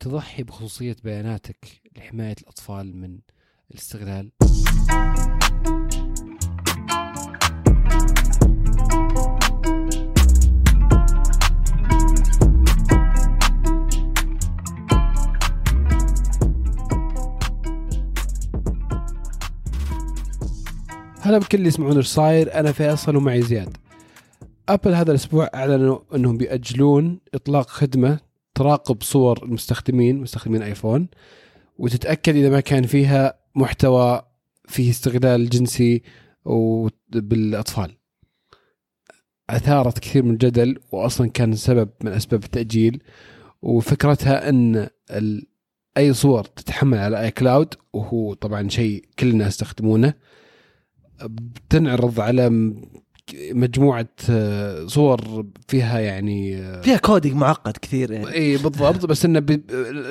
تضحي بخصوصية بياناتك لحماية الأطفال من الاستغلال؟ هلا بكل اللي يسمعون إيش صاير أنا فيصل ومعي زياد. أبل هذا الأسبوع أعلنوا إنهم بيأجلون إطلاق خدمة تراقب صور المستخدمين مستخدمين آيفون وتتأكد إذا ما كان فيها محتوى فيه استغلال جنسي بالاطفال أثارت كثير من الجدل واصلا كان سبب من أسباب التأجيل وفكرتها أن. أي صور تتحمل على iCloud وهو طبعا شيء كل الناس يستخدمونه بتنعرض على مجموعة آه، صور فيها يعني آه، فيها coding معقد كثير يعني. إي بالضبط. بس إنه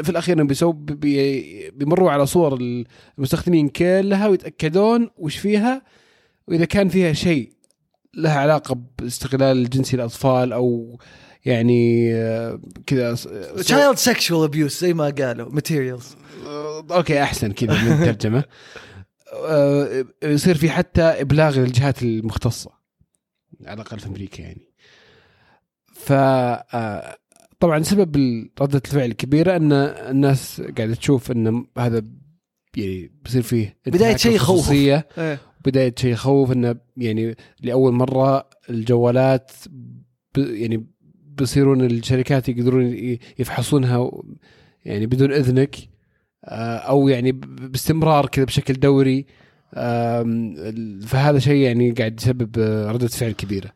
في الأخير بيسووا بي بيمروا على صور المستخدمين كلها ويتأكدون وش فيها وإذا كان فيها شيء لها علاقة باستغلال الجنسي الأطفال أو يعني آه، كذا child sexual abuse زي ما قالوا materials okay أحسن كذا من الترجمه يصير في حتى إبلاغ للجهات المختصة. على الأقل في أمريكا يعني. ف آه، طبعا سبب ردة الفعل الكبيرة إن الناس قاعدة تشوف إن هذا يعني بصير فيه بداية شيء يخوف. إيه. بداية شيء يخوف انه يعني لأول مرة الجوالات يعني بيصيرون الشركات يقدرون يفحصونها يعني بدون إذنك آه، أو يعني باستمرار كذا بشكل دوري. فهذا شيء يعني قاعد يسبب ردة فعل كبيرة.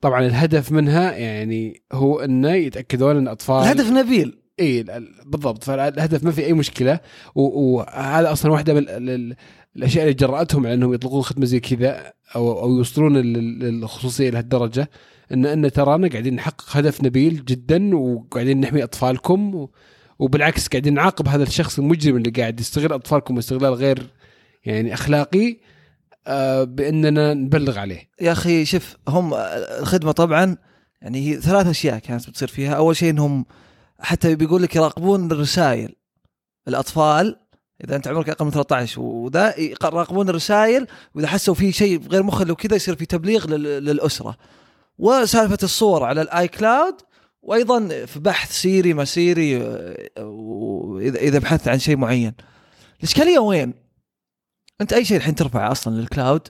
طبعا الهدف منها يعني هو إنه يتأكدون إن اطفال الهدف نبيل. إي بالضبط. فالهدف ما في أي مشكلة. وهذا أصلا واحدة من الأشياء اللي جرأتهم على إنهم يطلقون خدمة زي كذا أو أو يوصلون الخصوصيه لهالدرجة. ان إن ترانا قاعدين نحقق هدف نبيل جدا وقاعدين نحمي أطفالكم. وبالعكس قاعدين نعاقب هذا الشخص المجرم اللي قاعد يستغل أطفالكم استغلال غير يعني أخلاقي آه، بإننا نبلغ عليه. يا أخي شوف هم الخدمة طبعا يعني هي ثلاث أشياء كانت بتصير فيها. أول شيء إنهم حتى بيقول لك يراقبون الرسائل. الأطفال إذا أنت عمرك أقل من 13 وذا يراقبون الرسائل وإذا حسوا في شيء غير مخل وكذا يصير في تبليغ للأسرة. وسالفة الصور على ال iCloud وأيضا في بحث سيري ما سيري آه، إذا بحثت عن شيء معين. الإشكالية وين؟ أنت أي شيء الحين ترفعه أصلا لل cloud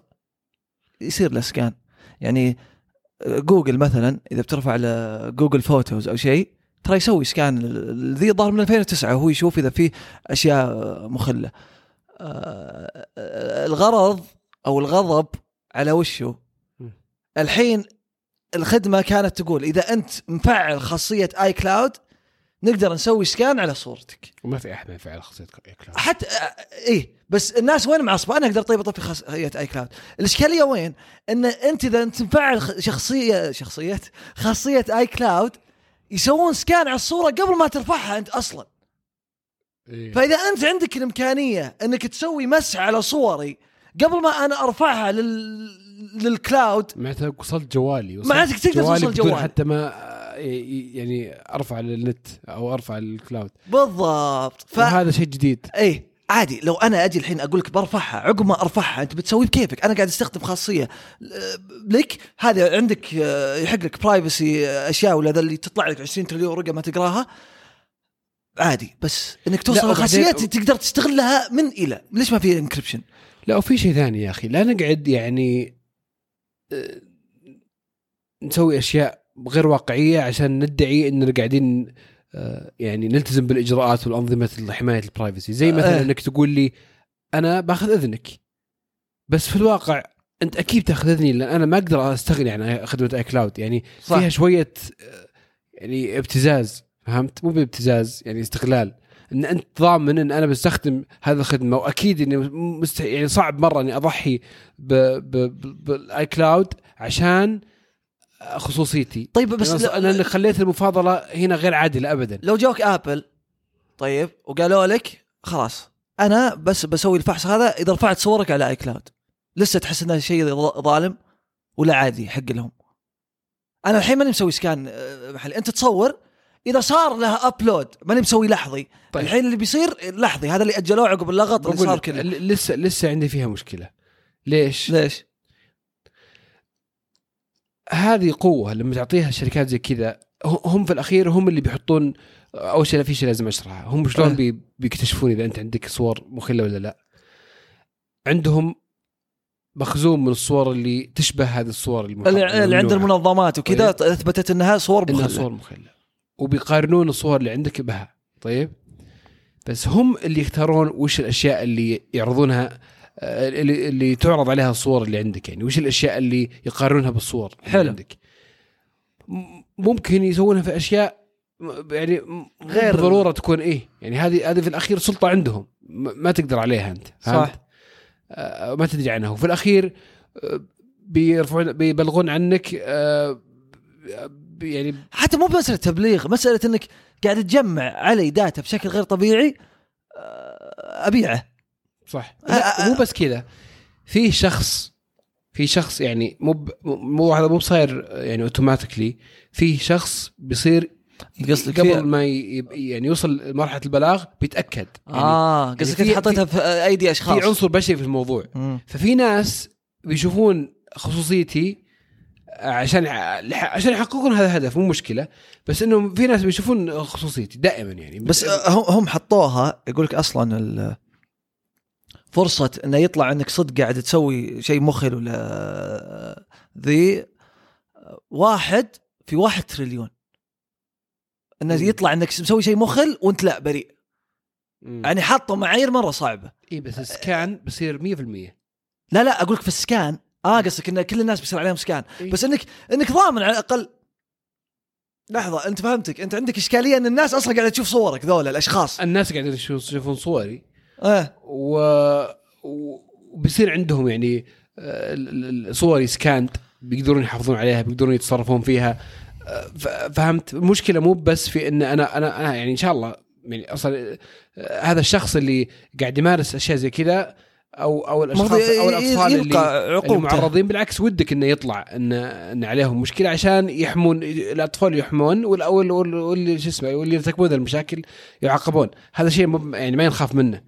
يصير له scan يعني آه، جوجل مثلا إذا بترفع ل Google Photos أو شيء ترى يسوي scan ذي ظهر من 2009 وهو يشوف إذا في أشياء مخلة. آه، الغرض أو الغضب على وشه الحين الخدمة كانت تقول إذا أنت مفعل خاصية iCloud نقدر نسوي scan على صورتك. وما في أحد يفعل خاصيه iCloud حتى إيه بس الناس وين معصبه أنا أقدر طيب اطفي خاصيه iCloud الإشكالية وين؟ إن أنت إذا انت مفعل شخصيه شخصيه خاصية iCloud يسوون scan على الصورة قبل ما ترفعها أنت أصلا. إيه. فإذا أنت عندك الإمكانية إنك تسوي مسح على صوري قبل ما أنا أرفعها لل لل cloud معناتها وصلت جوالي. وصلت معناتك تقدر توصل جوالي. حتى ما يعني أرفع للنت أو أرفع لل cloud. بالضبط. ف... وهذا شيء جديد. اي عادي لو أنا أجي الحين أقول لك برفعها عقب ما أرفعها أنت بتسوي بكيفك. أنا قاعد أستخدم خاصية. لك هذا عندك آه، يحق لك privacy آه، أشياء ولا ذا اللي تطلع لك 20 تريليون رقم ما تقراها؟ عادي بس إنك توصل لخاصيات تقدر تستغلها من إلى. ليش ما في encryption لا وفي شيء ثاني يا أخي. لا نقعد يعني نسوي أشياء غير واقعية عشان ندعي اننا قاعدين آه، يعني نلتزم بالإجراءات والأنظمة حمايه ال privacy زي مثلا أه. إنك تقول لي أنا باخذ أذنك. بس في الواقع أنت أكيد تاخذ أذني لأن أنا ما أقدر أستغني عن خدمة iCloud يعني صح. فيها شوية آه، يعني ابتزاز فهمت؟ مو بابتزاز يعني استغلال. إن أنت ضامن إن أنا بستخدم هذه الخدمة وأكيد إني مست... يعني صعب مرة إني أضحي بال iCloud عشان خصوصيتي. طيب بس أنا لأ... خليت المفاضلة هنا غير عادلة ابدا. لو جوك Apple طيب وقالوا لك خلاص أنا بس بسوي الفحص هذا إذا رفعت صورك على iCloud لسه تحس إنه شيء ظالم ولا عادي حق لهم. أنا الحين ماني مسوي scan آه، محلي أنت تصور إذا صار لها upload ماني مسوي لحظي. طيب. الحين اللي بيصير لحظي هذا اللي أجلوه عقب اللغط اللي صار كله. لسه لسه عندي فيها مشكلة. ليش؟ ليش؟ هذه قوة لما تعطيها شركات زي كذا هم في الأخير هم اللي بيحطون أول شيء في شيء لازم أشرحه. هم شلون أه. بي بيكتشفون إذا أنت عندك صور مخله ولا لا. عندهم مخزون من الصور اللي تشبه هذه الصور اللي, اللي عند. المنظمات وكذا أثبتت إنها صور إنها مخلة صور مخله وبيقارنون الصور اللي عندك بها. طيب؟ بس هم اللي يختارون وش الأشياء اللي يعرضونها اللي, اللي تعرض عليها الصور اللي عندك يعني وش الأشياء اللي يقارنونها بالصور اللي حلو. عندك ممكن يسوونها في أشياء يعني غير ضروره تكون إيه يعني هذه هذه في الأخير سلطة عندهم ما تقدر عليها أنت؟ صح. آه، ما تدري عنها وفي الأخير آه، بيرفعون بيبلغون عنك آه، يعني حتى مو مساله تبليغ مسألة إنك قاعد تجمع علي data بشكل غير طبيعي آه، أبيعه صح. لا آه. مو بس كذا في شخص في شخص يعني مو مو هذا مو صاير يعني automatically في شخص بيصير قصدك قبل ما يعني يوصل لمرحلة البلاغ بيتأكد. يعني آه قصدك أنت حطيتها في أيدي أشخاص. في عنصر بشري في الموضوع. مم. ففي ناس بيشوفون خصوصيتي عشان عشان يحققون هذا الهدف مو مشكلة. بس انه في ناس بيشوفون خصوصيتي دائما يعني. بس هم هم حطوها يقول لك أصلا فرصة إنه يطلع إنك صدق قاعد تسوي شيء مخل ولا ذي. واحد في واحد تريليون. إنه. يطلع إنك مسوي شيء مخل وأنت لا بريء. مم. يعني حطوا معايير مرة صعبة. اي بس السكان بصير 100% لا لا أقول لك في السكان. آه قصدك إن كل الناس بيصير عليهم سكان. إيه. بس إنك إنك ضامن على الأقل. لحظة أنت فهمتك. أنت عندك إشكالية إن الناس أصلا قاعدة تشوف صورك ذولا الأشخاص. الناس قاعدين يشوف- يشوفون صوري. آه. و... وبيصير عندهم يعني آه، صوري سكاند بيقدرون يحافظون عليها بيقدرون يتصرفون فيها. آه، فهمت؟ المشكلة مو بس في إن أنا أنا أنا يعني إن شاء الله يعني أصلا آه، هذا الشخص اللي قاعد يمارس أشياء زي كذا أو أو الاشخاص أو الأطفال اللي اللي معرضين بالعكس ودك إنه يطلع ان إن عليهم مشكلة عشان يحمون الأطفال يحمون وال- وال- وال- واللي شو اسمه واللي يرتكبون المشاكل يعاقبون. هذا شيء يعني ما ينخاف منه.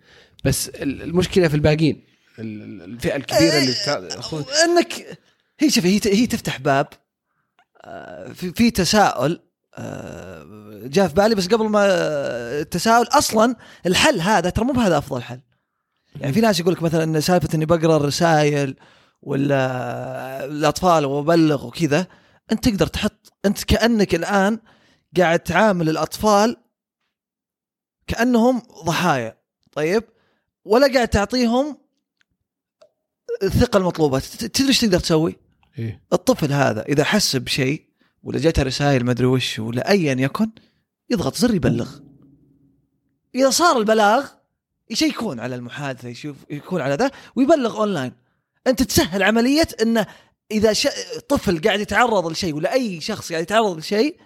بس ال- المشكلة في الباقيين. ال- الفئة الكبيرة اللي بتاع- أخوان- انك هي شوف هي هي تفتح باب آه، في, في تساؤل آه، جاء في بالي بس قبل ما آه، التساؤل أصلا الحل هذا ترى مو بهذا أفضل حل. يعني في ناس يقول لك مثلا سالفة إني بقرأ الرسائل ولا الأطفال وأبلغ وكذا أنت تقدر تحط أنت كأنك الآن قاعد تعامل الأطفال كأنهم ضحايا. طيب؟ ولا قاعد تعطيهم الثقة المطلوبة تدري إيش تقدر تسوي؟ إيه. الطفل هذا إذا حس بشيء ولا جته رسائل ما أدري وش ولا ايا يكن يضغط زر يبلغ إذا صار البلاغ يشيكون على المحادثة يشوف يكون على ذا ويبلغ أونلاين أنت تسهل عملية إنه إذا ش... طفل قاعد يتعرض لشيء ولا أي شخص قاعد يتعرض لشيء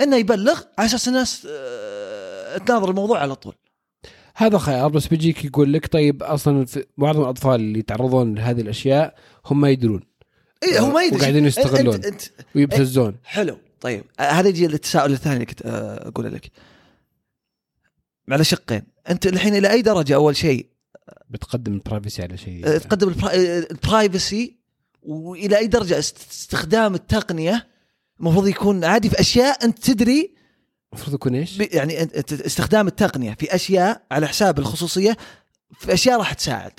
إنه يبلغ على أساس الناس آه، تناظر الموضوع على طول هذا خيار بس بيجيك يقول لك طيب أصلا معظم الأطفال اللي يتعرضون لهذه الأشياء هم ما يدرون. إي إيه، هو ما يدري وقاعدين يستغلون. انت, انت ويبتزون حلو. طيب آه، هذا يجي التساؤل الثاني اللي كنت آه، أقوله لك. على شقين أنت الحين إلى أي درجة أول شيء؟ بتقدم ال privacy على شيء. آه، تقدم ال pri- آه، ال privacy وإلى أي درجة است- استخدام التقنية المفروض يكون عادي في أشياء أنت تدري المفروض يكون إيش؟ يعني استخدام التقنية في أشياء على حساب الخصوصية في أشياء راح تساعد.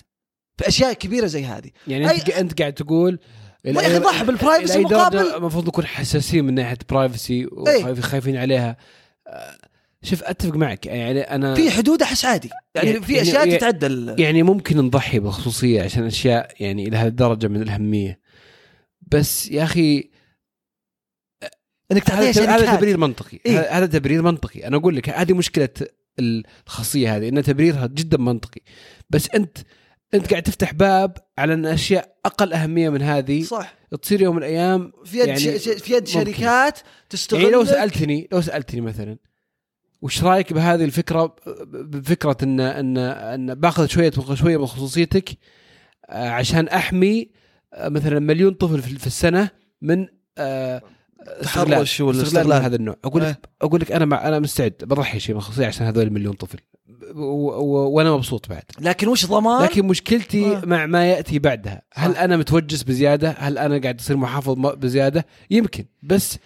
في أشياء كبيرة زي هذه. يعني أنت أنت قاعد تقول ما يا أخي ضحي بالبرايفسي أي مقابل- المفروض نكون حساسين من ناحية برايفسي وخايفين عليها. شوف أتفق معك. يعني أنا في حدود أحس عادي. يعني, يعني- في يعني- أشياء يعني- تتعدى يعني ممكن نضحي بالخصوصية عشان أشياء يعني إلى هذه الدرجة من الأهمية. بس يا أخي إنك تعطيها هذا تبرير منطقي. إيه؟ هذا- تبرير منطقي. أنا أقول لك هذه مشكلة الخاصية هذه إن تبريرها جدا منطقي. بس انت أنت قاعد تفتح باب على إن أشياء أقل أهمية من هذه صح. تصير يوم من الأيام في يد يعني يعني في يد. شركات تستغل يعني لو سالتني لو سألتني مثلا وش رأيك بهذه الفكرة؟ بفكرة ان ان إن باخذ شوية شوية من خصوصيتك آه، عشان أحمي آه، مثلا مليون طفل في في السنة من آه، تحرش ولا استغلال. من هذا النوع. أقول. لك أقول لك أنا مع أنا مستعد. بضحي شيء من خصوصي عشان هذول المليون طفل. وأنا مبسوط بعد. لكن وش ضمان؟ لكن مشكلتي آه. مع ما يأتي بعدها. هل صح. أنا متوجس بزيادة؟ هل أنا قاعد اصير محافظ بزيادة؟ يمكن. بس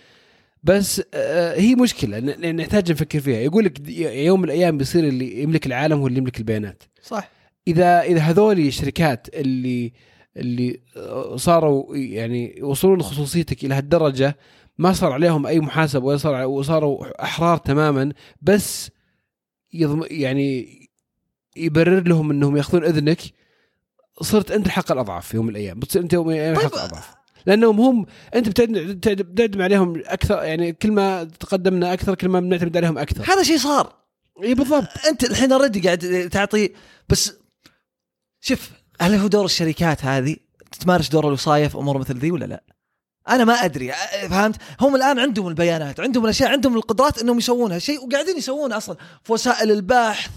بس آه هي مشكلة. نحتاج نفكر فيها. يقول لك يوم من الأيام بيصير اللي يملك العالم هو اللي يملك البيانات. صح. اذا إذا هذول الشركات اللي اللي صاروا يعني يوصلون خصوصيتك إلى هالدرجة ما صار عليهم أي محاسبه ولا صار وصاروا أحرار تماما بس يضم يعني يبرر لهم إنهم يأخذون إذنك. صرت أنت حق الاضعاف في يوم من الأيام. بتصير أنت يوم من الأيام طيب. حق الاضعاف لأنهم هم أنت بتعدم عليهم أكثر يعني كل ما تقدمنا أكثر كل ما بنعتمد عليهم أكثر. هذا شيء صار. إي بالضبط. أنت الحين أوريدي قاعد تعطي بس شوف هل هو دور الشركات هذه؟ تمارس دور الوصايه في أمور مثل ذي ولا لا؟ أنا ما أدري فهمت؟ هم الآن عندهم البيانات، عندهم الأشياء، عندهم القدرات إنهم يسوون هالشيء وقاعدين يسوون أصلا. في وسائل البحث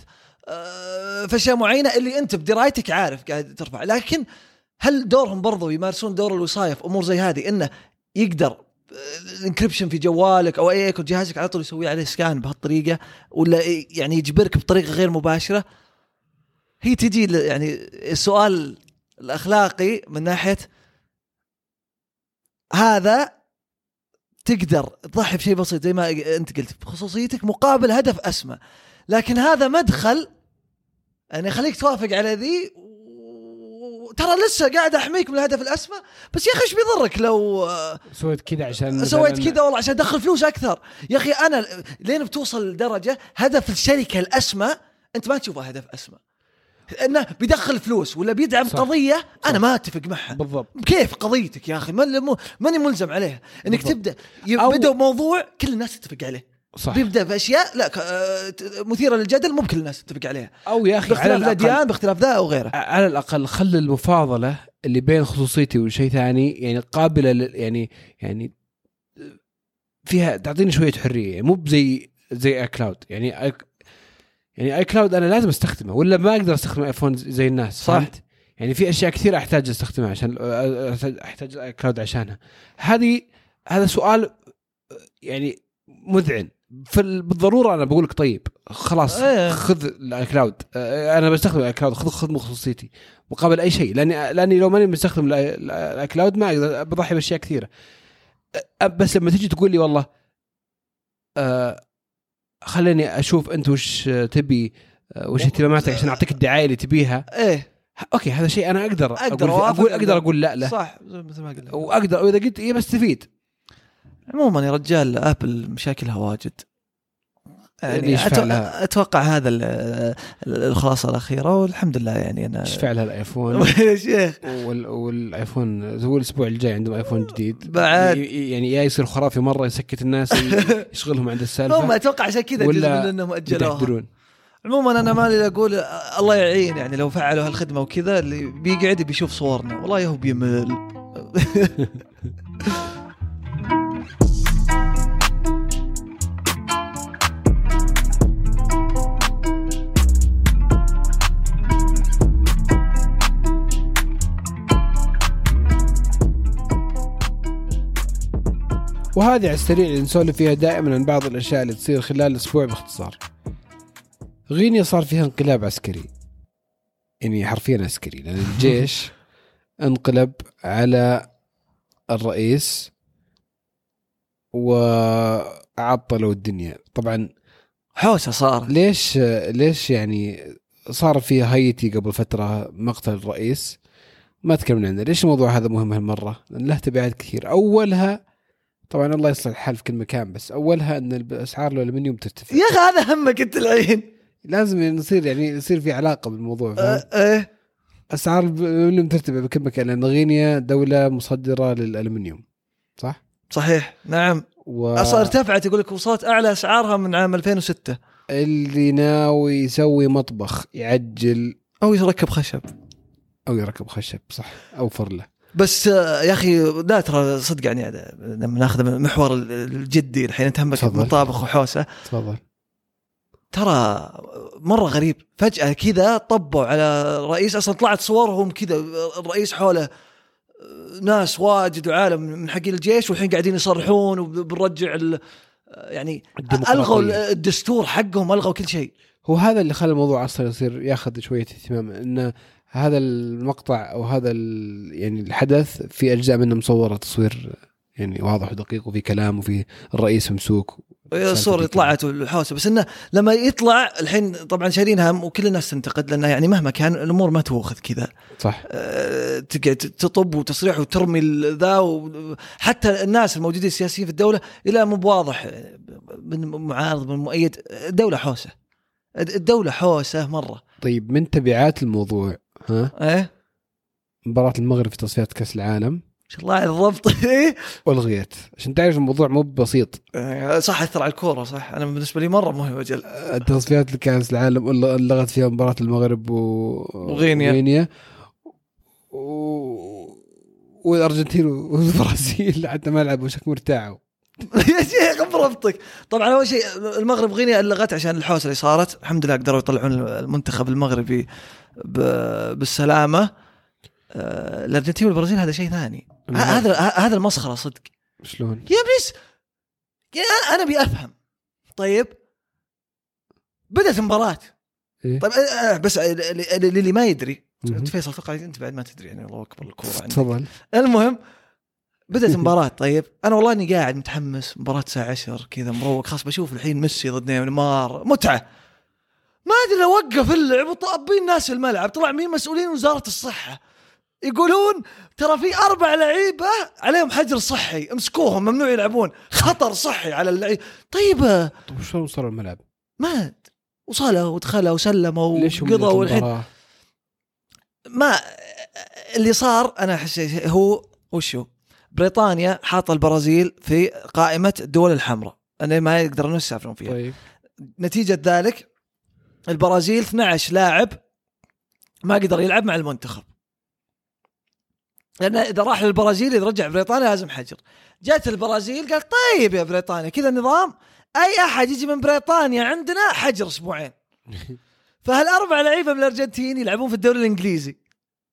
في اشياء معينة اللي أنت بدرايتك عارف قاعد ترفع، لكن هل دورهم برضو يمارسون دور الوصايه في أمور زي هذه إنه يقدر الانكربشن في جوالك أو أي يكون جهازك على طول يسوي عليه سكان بهالطريقة ولا يعني يجبرك بطريقة غير مباشرة؟ هي تجي يعني السؤال الأخلاقي من ناحية هذا تقدر تضحي بشيء بسيط زي ما انت قلت بخصوصيتك مقابل هدف أسمى. لكن هذا مدخل يعني يخليك توافق على ذي و- ترى لسه قاعد أحميك من الهدف الأسمى بس يا أخي إيش بيضرك لو آه، سويت كذا عشان سويت مثلاً- كذا والله عشان أدخل فلوس أكثر. يا أخي أنا لين بتوصل لدرجة هدف الشركة الأسمى أنت ما تشوفه هدف أسمى. إنه بيدخل فلوس ولا بيدعم صح. قضية أنا ما أتفق معها. بالضبط. كيف قضيتك يا أخي؟ ماني ملزم عليها. إنك بالضبط. تبدأ أو- يبدا موضوع كل الناس تتفق عليه. صح. بيبدأ بأشياء لا آه، مثيرة للجدل مو كل الناس تتفق عليها. أو يا أخي على باختلاف الأديان باختلاف ذا أو غيره. على الأقل خل المفاضلة اللي بين خصوصيتي وشيء ثاني يعني قابلة لل يعني يعني فيها تعطيني شوية حرية يعني مو بزي زي iCloud يعني يعني iCloud أنا لازم أستخدمه ولا ما أقدر أستخدم iPhone زي الناس صح. فهمت؟ يعني في أشياء كثيرة أحتاج أستخدمها عشان احتاج iCloud عشانها هذه هذا سؤال يعني مذعن بالضرورة أنا بقول لك طيب خلاص إيه. خذ ال iCloud أنا بستخدم ال iCloud خذ خذ خصوصيتي مقابل أي شيء لأني لأني لو ماني مستخدم ال i ال iCloud ما أقدر بضحي بأشياء كثيرة بس لما تجي تقول لي والله خليني أشوف أنت وش تبي وش اهتماماتك عشان أعطيك الدعاية اللي تبيها. إيه. okay هذا شيء أنا أقدر أقدر أقول, أقول أقدر أقدر. أقول لا له. صح مثل ما قلنا. وأقدر وإذا قلت إيه بستفيد عموما يا رجال ابل مشاكلها واجد. يعني. أتوقع هذا ال- ال- الخلاصة الأخيرة والحمد لله يعني أنا اشفع لها الآيفون؟ يا شيخ. وال- والآيفون هو الأسبوع الجاي عندهم آيفون جديد. بعد. يعني يا يصير خرافي مرة يسكت الناس يشغلهم عند هم السالفه أتوقع عشان كذا جزء ولا من إنهم أجلوها. عموما أنا مالي أقول الله يعين يعني لو فعلوا هالخدمة وكذا اللي بيقعد بيشوف صورنا. والله هو بيمل. وهذه على السريع اللي نسولف فيها دائما عن بعض الأشياء اللي تصير خلال الأسبوع باختصار. غينيا صار فيها انقلاب عسكري. يعني حرفيا عسكري لأن الجيش انقلب على الرئيس وعطلوا الدنيا. طبعا حوسة صار. ليش ليش يعني صار في هايتي قبل فترة مقتل الرئيس؟ ما تكلمنا عنه. ليش الموضوع هذا مهم هالمرة؟ لأن له تبعات كثير. أولها طبعا الله يصلح الحال في كل مكان بس أولها إن أسعار الألمنيوم ترتفع. يا أخي هذا همك أنت الحين. لازم نصير يعني يصير في علاقة بالموضوع فاهم؟ إيه أسعار الألمنيوم ترتفع بكل مكان لأن غينيا دولة مصدرة للألمنيوم صح؟ صحيح. نعم. و... أصلا ارتفعت يقول لك وصلت أعلى أسعارها من عام 2006 اللي ناوي يسوي مطبخ يعجل أو يركب خشب. أو يركب خشب صح. أوفر له. بس آه، يا أخي لا ترى صدق يعني هذا لما ناخذ من المحور الجدي الحين انت همك. مطابخ وحوسة تفضل ترى مرة غريب فجأة كذا طبوا على الرئيس أصلا طلعت صورهم كذا الرئيس حوله ناس واجد وعالم من حق الجيش والحين قاعدين يصرحون وبنرجع ال- يعني. ألغوا الدستور حقهم ألغوا كل شيء هو هذا اللي خلى الموضوع أصلا يصير ياخذ شوية اهتمام ان هذا المقطع أو هذا يعني الحدث في أجزاء منه مصورة تصوير يعني واضح ودقيق وفي كلام وفي الرئيس ممسوك. الصور اللي طلعت والحوسة. بس إنه لما يطلع الحين طبعا شايلينها وكل الناس تنتقد لأنه يعني مهما كان الأمور ما تؤخذ كذا. صح. أه، تقعد تطب وتصريح وترمي ذا حتى الناس الموجودين السياسيين في الدولة إلى مو بواضح من معارض من مؤيد. الدولة حوسة. الدولة حوسة مرة. طيب من تبعات الموضوع ها؟ إيه؟ مباراة المغرب في تصفيات كأس العالم. ما شاء الله على الضبط. إيه؟ ألغيت. عشان تعرف الموضوع مو بسيط. أه، صح أثر على الكورة صح. أنا بالنسبة لي مرة مهم أجل. تصفيات كاس العالم لغت فيها مباراة المغرب و... وغينيا. وغينيا. و... والأرجنتين والبرازيل. حتى ما لعبوا شكل مرتاعوا يا شيخ بربطك طبعا أول شيء المغرب غينيا لغت عشان الحوسة اللي صارت. الحمد لله قدروا يطلعون المنتخب المغربي بالسلامة. آه، الأرجنتين والبرازيل هذا شيء ثاني. هذا هذا المسخرة صدق. شلون؟ يا ابليس أنا أبي أفهم. طيب. بدأت المباراة. إيه؟ طيب آه، بس اللي اللي ما يدري. انت فيصل أتوقع أنت بعد ما تدري يعني الله أكبر الكورة تفضل. المهم بدأت المباراة طيب. أنا والله إني قاعد متحمس مباراة الساعة 10 كذا مروق. خلاص بشوف الحين ميسي ضد نيمار. متعة. ما أدري لو وقف اللعب وطابين ناس الملعب. طلع مين مسؤولين وزارة الصحة؟ يقولون ترى في أربع لعيبة عليهم حجر صحي. امسكوهم ممنوع يلعبون. خطر صحي على اللعيب طيب. طيب شلون وصلوا الملعب؟ ما وصلوا ودخلوا وسلموا وقضوا والحين؟ ما. اللي صار أنا أحس هو وشو؟ بريطانيا حاطة البرازيل في قائمة الدول الحمراء. أنا ما يقدرون يسافرون فيها. طيب. نتيجة ذلك البرازيل 12 لاعب ما قدر يلعب مع المنتخب. لأن إذا راح للبرازيل إذا رجع بريطانيا لازم حجر. جت البرازيل قال طيب يا بريطانيا كذا النظام. أي أحد يجي من بريطانيا عندنا حجر أسبوعين. فهالاربع لعيبة من الأرجنتين يلعبون في الدوري الإنجليزي؟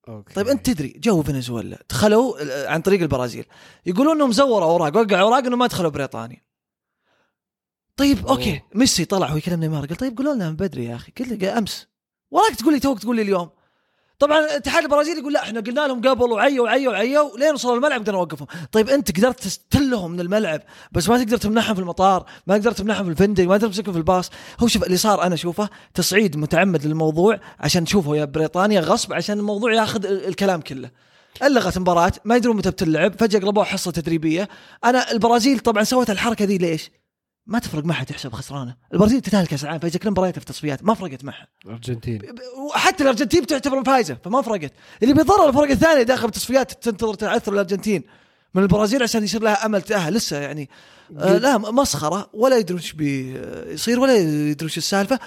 okay. طيب أنت تدري جو فنزويلا دخلوا آه، عن طريق البرازيل يقولون إنهم زوروا أوراق وقعوا أوراق انهم ما دخلوا بريطانيا طيب okay أوه. ميسي طلع ويكلم نيمار قال طيب قولوا لنا من بدري يا أخي قلت لي أمس وراك تقول لي توك تقول لي اليوم طبعا الاتحاد البرازيلي يقول لا إحنا قلنا لهم قبل وعيوا وعيوا وعيوا لين وصلوا الملعب قدرنا نوقفهم طيب أنت قدرت تستلهم من الملعب بس ما تقدر تمنحهم في المطار ما تقدر تمنحهم في الفندق ما تقدر تمسكهم في الباص. هو شوف اللي صار أنا أشوفه تصعيد متعمد للموضوع عشان تشوفه يا بريطانيا غصب عشان الموضوع ياخذ ال- الكلام كله. ألغت مباراة ما يدرون متى بتلعب فجأة قلبوها حصة تدريبية. أنا البرازيل طبعا سوت الحركة ذي ليش؟ ما تفرق معها تحسب خسرانة. البرازيل تتأهل كأس العالم فإذا كان مبارياتها في التصفيات ما فرقت معها. الأرجنتين. وحتى الأرجنتين تعتبر فايزه فما فرقت. اللي بيضر الفرق الثانية داخل التصفيات تنتظر تعثر الأرجنتين. من البرازيل عشان يصير لها أمل تأهل لسه يعني آه لا مسخرة ولا يدرون إيش بيصير ولا يدرون إيش السالفة.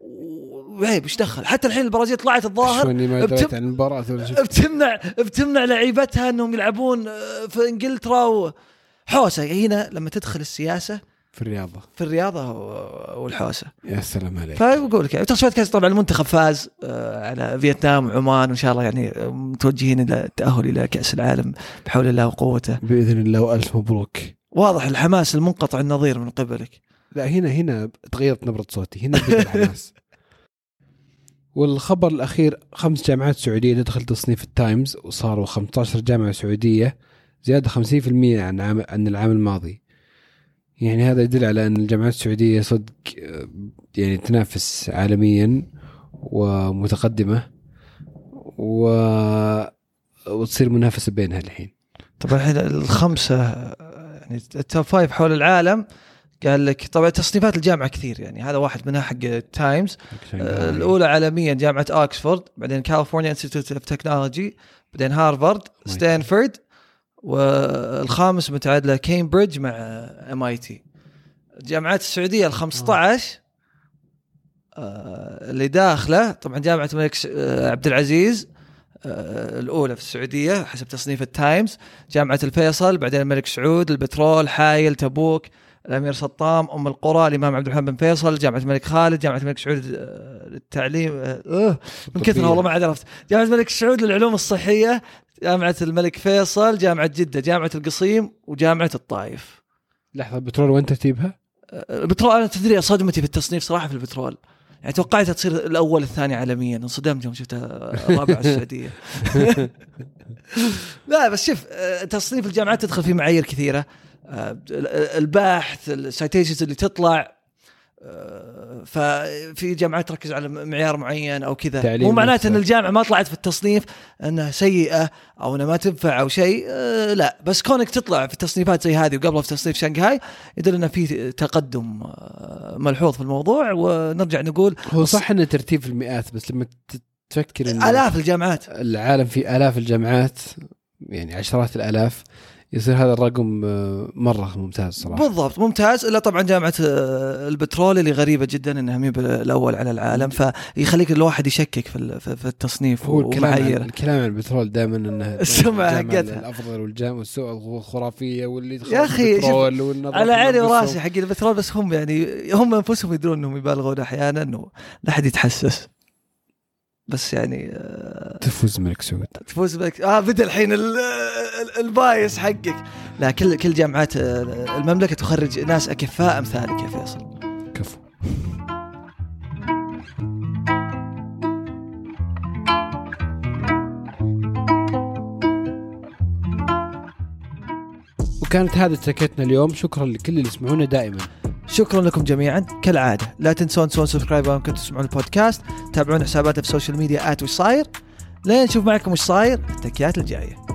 وعيب إيش دخل؟ حتى الحين البرازيل طلعت الظاهر ما بتم- عن المباراة بتمنع بتمنع لعيبتها إنهم يلعبون آه، في إنجلترا و... حوسة. هنا لما تدخل السياسة في الرياضة. في الرياضة و- والحوسة. يا سلام عليك. فبقول لك يعني كاس طبعا المنتخب فاز آه، على فيتنام وعمان وإن شاء الله يعني آه، متوجهين إلى التاهل إلى كأس العالم بحول الله وقوته. بإذن الله وألف مبروك. واضح الحماس المنقطع النظير من قبلك. لا هنا هنا تغيرت نبرة صوتي. هنا بدأ الحماس. والخبر الأخير خمس جامعات سعودية تدخل تصنيف التايمز وصاروا 15 جامعة سعودية زيادة 50% عن عام عن العام الماضي. يعني هذا يدل على أن الجامعات السعودية صدق يعني تنافس عالميا ومتقدمة و وتصير منافسة بينها الحين. طبعا الحين الخمسة يعني ال top five حول العالم قال لك طبعا تصنيفات الجامعة كثير يعني هذا واحد منها حق ال Times آه، الأولى عالميا جامعة اوكسفورد بعدين California Institute of Technology بعدين Harvard Stanford والخامس متعادله كامبريدج مع MIT الجامعات السعودية ال 15 آه، اللي داخله طبعا جامعة الملك آه، عبد العزيز آه، الأولى في السعودية حسب تصنيف التايمز. جامعة الفيصل بعدين الملك سعود البترول حايل تبوك. الأمير سطام أم القرى الإمام عبد الرحمن بن فيصل جامعة الملك خالد جامعة الملك سعود آه، للتعليم آه، من كثر والله ما عاد عرفت. جامعة الملك سعود للعلوم الصحية جامعة الملك فيصل جامعة جدة جامعة القصيم وجامعة الطائف. لحظة البترول وين ترتيبها؟ البترول أنا تدري صدمتي في التصنيف صراحة في البترول. يعني توقعتها تصير الأول الثاني عالميا. انصدمت يوم شفتها الرابع على السعودية. لا بس شوف آه، تصنيف الجامعات تدخل فيه معايير كثيرة. آه، الباحث السايتيشنز اللي تطلع آه، ففي جامعات تركز على معيار معين أو كذا. مو معناته إن الجامعة ما طلعت في التصنيف إنها سيئة أو إنها ما تنفع أو شيء آه، لا. بس كونك تطلع في تصنيفات زي هذه وقبلها في تصنيف شنغهاي يدل ان في تقدم ملحوظ في الموضوع. ونرجع نقول هو صح إنه ترتيب في المئات بس لما تفكر آلاف الجامعات. العالم في آلاف الجامعات يعني عشرات الآلاف يصير هذا الرقم آه، مرة ممتاز صراحة. بالضبط ممتاز. إلا طبعا جامعة آه، البترول اللي غريبة جدا إنها مي الأول على العالم فيخليك الواحد يشكك في في التصنيف هو الكلام عن البترول دائما انه السمعة حقتها. الأفضل والجام والسوء الخرافية واللي يا أخي على عيني وراسي حق البترول بس هم يعني هم أنفسهم يدرون إنهم يبالغون أحيانا إنه لا أحد يتحسس. بس يعني آه تفوز ملك سعود. تفوز ملك آه بدأ الحين البايس حقك. لا كل كل جامعات آه، المملكة تخرج ناس أكفاء أمثالك يا فيصل. كفو. وكانت هذه تكيتنا اليوم. شكرا لكل اللي يسمعونا دائما. شكرا لكم جميعا. كالعادة لا تنسون تسوون subscribe وأنكم تسمعون البودكاست. تابعون حساباتنا في ال social media at وش صاير. لين نشوف معكم وش صاير. التكيات الجاية.